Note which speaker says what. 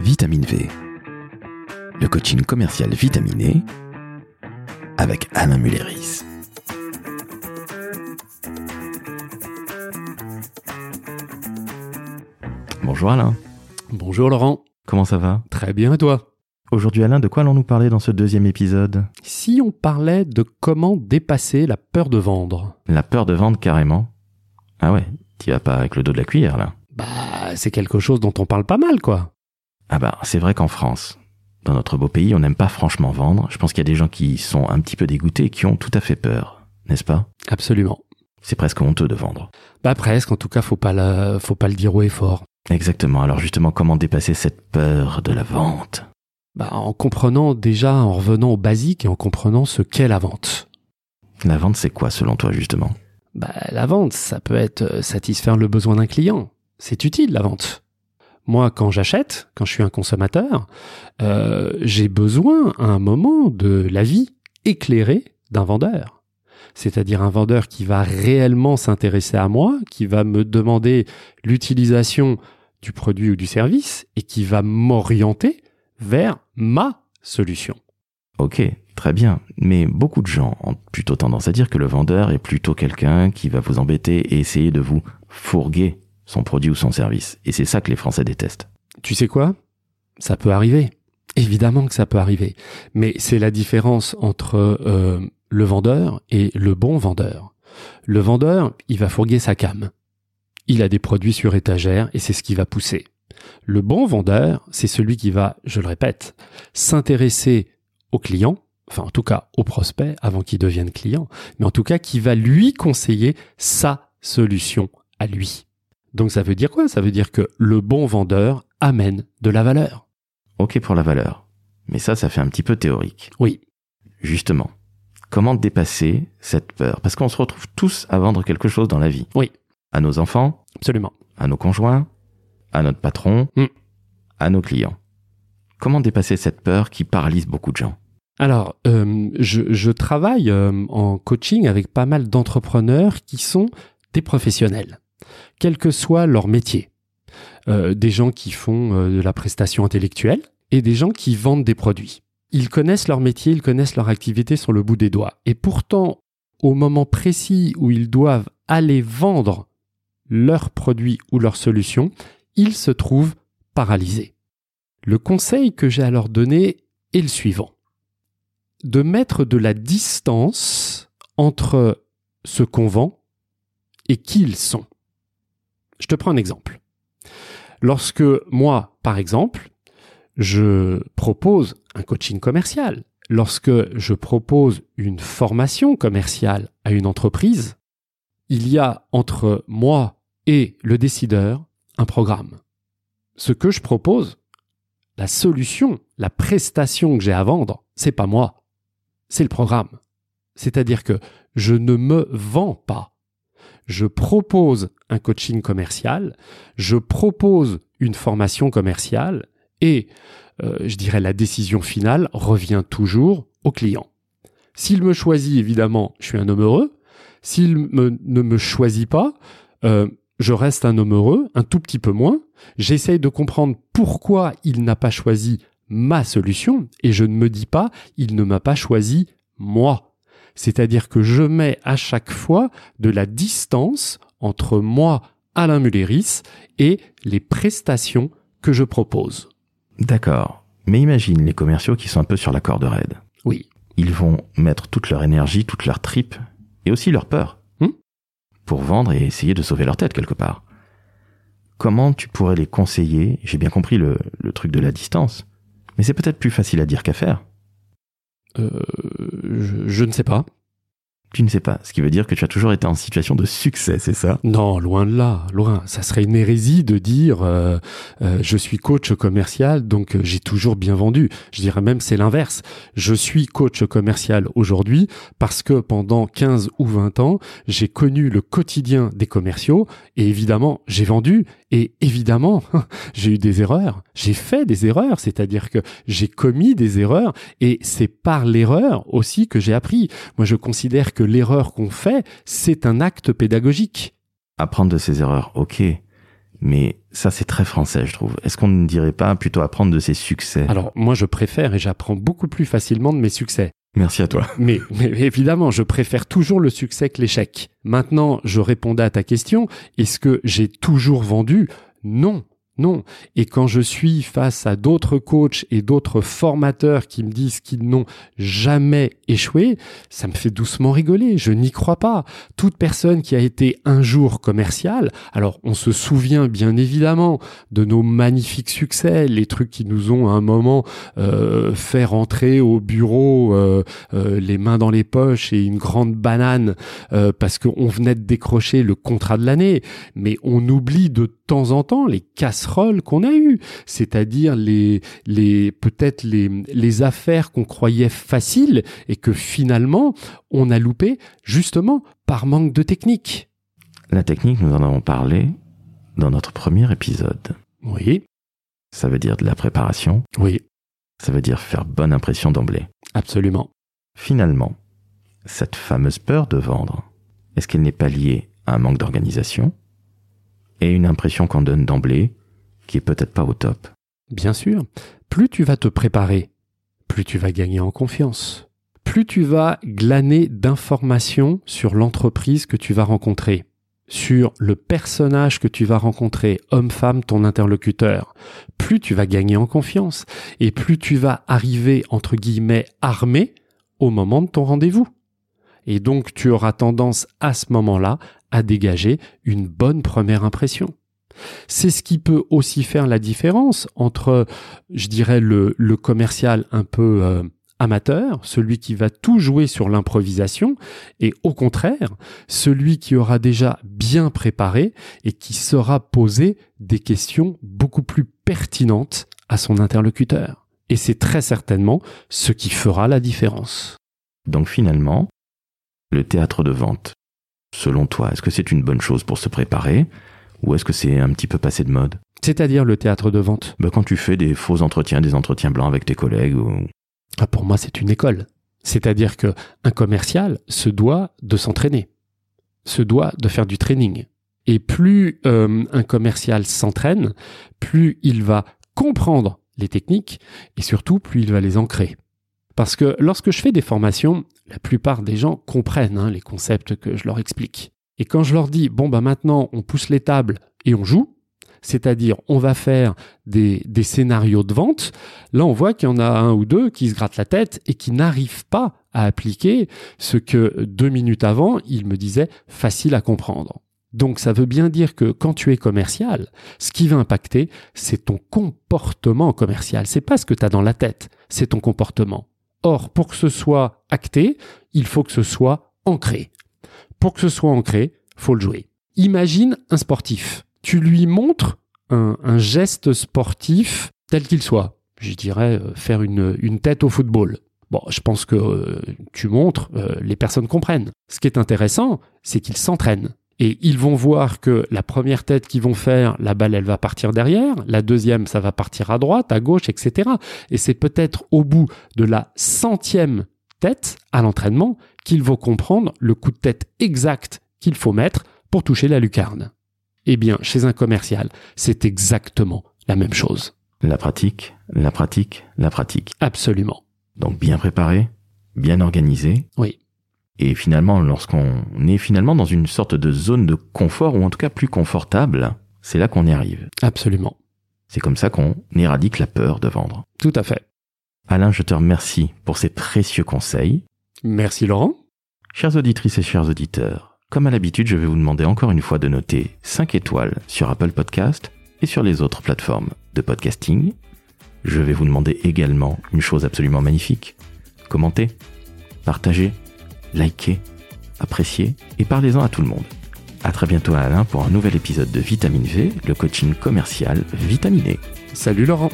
Speaker 1: Vitamine V, le coaching commercial vitaminé avec Alain Mulleris. Bonjour Alain,
Speaker 2: Bonjour Laurent,
Speaker 1: comment ça va?
Speaker 2: Très bien et toi?
Speaker 1: Aujourd'hui Alain, de quoi allons-nous parler dans ce deuxième épisode?
Speaker 2: Si on parlait de comment dépasser la peur de vendre,
Speaker 1: La peur de vendre carrément. Ah ouais, t'y vas pas avec le dos de la cuillère là.
Speaker 2: Bah c'est quelque chose dont on parle pas mal quoi.
Speaker 1: Ah bah c'est vrai qu'en France, dans notre beau pays, on n'aime pas franchement vendre. Je pense qu'il y a des gens qui sont un petit peu dégoûtés et qui ont tout à fait peur, n'est-ce pas?
Speaker 2: Absolument.
Speaker 1: C'est presque honteux de vendre.
Speaker 2: Bah presque, en tout cas faut pas le, faut pas le dire haut et fort.
Speaker 1: Exactement. Alors justement, comment dépasser cette peur de la vente?
Speaker 2: Bah en comprenant déjà, en revenant au basique et en comprenant ce qu'est la vente.
Speaker 1: La vente, c'est quoi selon toi justement?
Speaker 2: Bah la vente, ça peut être euh, satisfaire le besoin d'un client. C'est utile la vente. Moi, quand j'achète, quand je suis un consommateur, euh, j'ai besoin à un moment de l'avis éclairé d'un vendeur. C'est-à-dire un vendeur qui va réellement s'intéresser à moi, qui va me demander l'utilisation du produit ou du service et qui va m'orienter vers ma solution.
Speaker 1: Ok, très bien. Mais beaucoup de gens ont plutôt tendance à dire que le vendeur est plutôt quelqu'un qui va vous embêter et essayer de vous fourguer son produit ou son service. Et c'est ça que les Français détestent.
Speaker 2: Tu sais quoi? Ça peut arriver. Évidemment que ça peut arriver. Mais c'est la différence entre euh, le vendeur et le bon vendeur. Le vendeur, il va fourguer sa cam. Il a des produits sur étagère et c'est ce qui va pousser. Le bon vendeur, c'est celui qui va, je le répète, s'intéresser au client, enfin en tout cas au prospect avant qu'il devienne client, mais en tout cas qui va lui conseiller sa solution à lui. Donc ça veut dire quoi? Ça veut dire que le bon vendeur amène de la valeur.
Speaker 1: Ok pour la valeur. Mais ça, ça fait un petit peu théorique.
Speaker 2: Oui,
Speaker 1: Justement, comment dépasser cette peur? Parce qu'on se retrouve tous à vendre quelque chose dans la vie.
Speaker 2: Oui.
Speaker 1: À nos enfants,
Speaker 2: absolument.
Speaker 1: à nos conjoints, à notre patron,
Speaker 2: Mm.
Speaker 1: à nos clients. Comment dépasser cette peur qui paralyse beaucoup de gens?
Speaker 2: Alors, euh, je, je travaille euh, en coaching avec pas mal d'entrepreneurs qui sont des professionnels, quel que soit leur métier. Euh, des gens qui font euh, de la prestation intellectuelle et des gens qui vendent des produits. Ils connaissent leur métier, ils connaissent leur activité sur le bout des doigts. Et pourtant, au moment précis où ils doivent aller vendre leurs produits ou leurs solutions, ils se trouvent paralysés. Le conseil que j'ai à leur donner est le suivant. De mettre de la distance entre ce qu'on vend et qui ils sont. Je te prends un exemple. Lorsque moi, par exemple, je propose un coaching commercial, lorsque je propose une formation commerciale à une entreprise, il y a entre moi et le décideur un programme. Ce que je propose, la solution, la prestation que j'ai à vendre, c'est pas moi, c'est le programme. C'est-à-dire que je ne me vends pas. Je propose un coaching commercial, je propose une formation commerciale et euh, je dirais la décision finale revient toujours au client. S'il me choisit, évidemment, je suis un homme heureux. S'il ne me choisit pas, euh, je reste un homme heureux, un tout petit peu moins. J'essaye de comprendre pourquoi il n'a pas choisi ma solution et je ne me dis pas il ne m'a pas choisi moi. C'est-à-dire que je mets à chaque fois de la distance entre moi, Alain Mulleris, et les prestations que je propose.
Speaker 1: D'accord. Mais imagine les commerciaux qui sont un peu sur la corde raide.
Speaker 2: Oui.
Speaker 1: Ils vont mettre toute leur énergie, toute leur tripe, et aussi leur peur,
Speaker 2: Hmm.
Speaker 1: pour vendre et essayer de sauver leur tête quelque part. Comment tu pourrais les conseiller? J'ai bien compris le, le truc de la distance, mais c'est peut-être plus facile à dire qu'à faire.
Speaker 2: Euh, je, je ne sais pas.
Speaker 1: Tu ne sais pas, ce qui veut dire que tu as toujours été en situation de succès, c'est ça?
Speaker 2: Non, loin de là, loin. Ça serait une hérésie de dire euh, euh, je suis coach commercial, donc euh, j'ai toujours bien vendu. Je dirais même c'est l'inverse. Je suis coach commercial aujourd'hui parce que pendant 15 ou 20 ans, j'ai connu le quotidien des commerciaux et évidemment, j'ai vendu et évidemment, j'ai eu des erreurs. J'ai fait des erreurs, c'est-à-dire que j'ai commis des erreurs et c'est par l'erreur aussi que j'ai appris. Moi, je considère que l'erreur qu'on fait, c'est un acte pédagogique.
Speaker 1: Apprendre de ses erreurs, ok. Mais ça, c'est très français, je trouve. Est-ce qu'on ne dirait pas plutôt apprendre de ses succès?
Speaker 2: Alors, moi, je préfère et j'apprends beaucoup plus facilement de mes succès.
Speaker 1: Merci à toi.
Speaker 2: Mais, mais évidemment, je préfère toujours le succès que l'échec. Maintenant, je répondais à ta question. Est-ce que j'ai toujours vendu? Non. Non. Et quand je suis face à d'autres coachs et d'autres formateurs qui me disent qu'ils n'ont jamais échoué, ça me fait doucement rigoler. Je n'y crois pas. Toute personne qui a été un jour commercial, alors on se souvient bien évidemment de nos magnifiques succès, les trucs qui nous ont à un moment euh, fait rentrer au bureau euh, euh, les mains dans les poches et une grande banane parce qu'on venait de décrocher le contrat de l'année. Mais on oublie de temps en temps les casseroles qu'on a eues, c'est-à-dire les, les peut-être les, les affaires qu'on croyait faciles et que finalement on a loupé justement par manque de technique.
Speaker 1: La technique, nous en avons parlé dans notre premier épisode.
Speaker 2: Oui,
Speaker 1: Ça veut dire de la préparation,
Speaker 2: oui,
Speaker 1: ça veut dire faire bonne impression d'emblée.
Speaker 2: absolument.
Speaker 1: Finalement, cette fameuse peur de vendre, est-ce qu'elle n'est pas liée à un manque d'organisation et une impression qu'on donne d'emblée qui est peut-être pas au top
Speaker 2: Bien sûr, plus tu vas te préparer, plus tu vas gagner en confiance. Plus tu vas glaner d'informations sur l'entreprise que tu vas rencontrer, sur le personnage que tu vas rencontrer, homme-femme, ton interlocuteur, plus tu vas gagner en confiance et plus tu vas arriver, entre guillemets, armé au moment de ton rendez-vous. Et donc tu auras tendance à ce moment-là à dégager une bonne première impression. C'est ce qui peut aussi faire la différence entre, je dirais, le, commercial un peu euh, amateur, celui qui va tout jouer sur l'improvisation, et au contraire, celui qui aura déjà bien préparé et qui saura poser des questions beaucoup plus pertinentes à son interlocuteur. Et c'est très certainement ce qui fera la différence.
Speaker 1: Donc finalement, le théâtre de vente, selon toi, est-ce que c'est une bonne chose pour se préparer? Ou est-ce que c'est un petit peu passé de mode?
Speaker 2: C'est-à-dire le théâtre de vente?
Speaker 1: bah, Quand tu fais des faux entretiens, des entretiens blancs avec tes collègues, ou...
Speaker 2: Ah, pour moi, c'est une école. C'est-à-dire que un commercial se doit de s'entraîner, se doit de faire du training. Et plus euh, un commercial s'entraîne, plus il va comprendre les techniques et surtout plus il va les ancrer. Parce que lorsque je fais des formations, la plupart des gens comprennent hein, les concepts que je leur explique. Et quand je leur dis, bon, bah maintenant, on pousse les tables et on joue, c'est-à-dire on va faire des, scénarios de vente, là on voit qu'il y en a un ou deux qui se grattent la tête et qui n'arrivent pas à appliquer ce que deux minutes avant, ils me disaient facile à comprendre. Donc ça veut bien dire que quand tu es commercial, ce qui va impacter, c'est ton comportement commercial. C'est pas ce que tu as dans la tête, c'est ton comportement. Or, pour que ce soit acté, il faut que ce soit ancré. Pour que ce soit ancré, faut le jouer. Imagine un sportif. Tu lui montres un, un geste sportif tel qu'il soit. Je dirais euh, faire une, une tête au football. Bon, je pense que euh, tu montres, euh, les personnes comprennent. Ce qui est intéressant, c'est qu'ils s'entraînent. Et ils vont voir que la première tête qu'ils vont faire, la balle, elle va partir derrière. La deuxième, ça va partir à droite, à gauche, etc. Et c'est peut-être au bout de la centième tête à l'entraînement qu'ils vont comprendre le coup de tête exact qu'il faut mettre pour toucher la lucarne. Eh bien, chez un commercial, c'est exactement la même chose.
Speaker 1: la pratique, la pratique, la pratique.
Speaker 2: Absolument.
Speaker 1: Donc bien préparé, bien organisé.
Speaker 2: Oui.
Speaker 1: Et finalement, lorsqu'on est finalement dans une sorte de zone de confort, ou en tout cas plus confortable, c'est là qu'on y arrive.
Speaker 2: Absolument.
Speaker 1: C'est comme ça qu'on éradique la peur de vendre.
Speaker 2: Tout à fait.
Speaker 1: Alain, je te remercie pour ces précieux conseils.
Speaker 2: Merci Laurent.
Speaker 1: Chères auditrices et chers auditeurs, comme à l'habitude, je vais vous demander encore une fois de noter 5 étoiles sur Apple Podcast et sur les autres plateformes de podcasting. Je vais vous demander également une chose absolument magnifique. Commentez, partagez, likez, appréciez et parlez-en à tout le monde. À très bientôt Alain pour un nouvel épisode de Vitamine V, le coaching commercial vitaminé.
Speaker 2: Salut Laurent.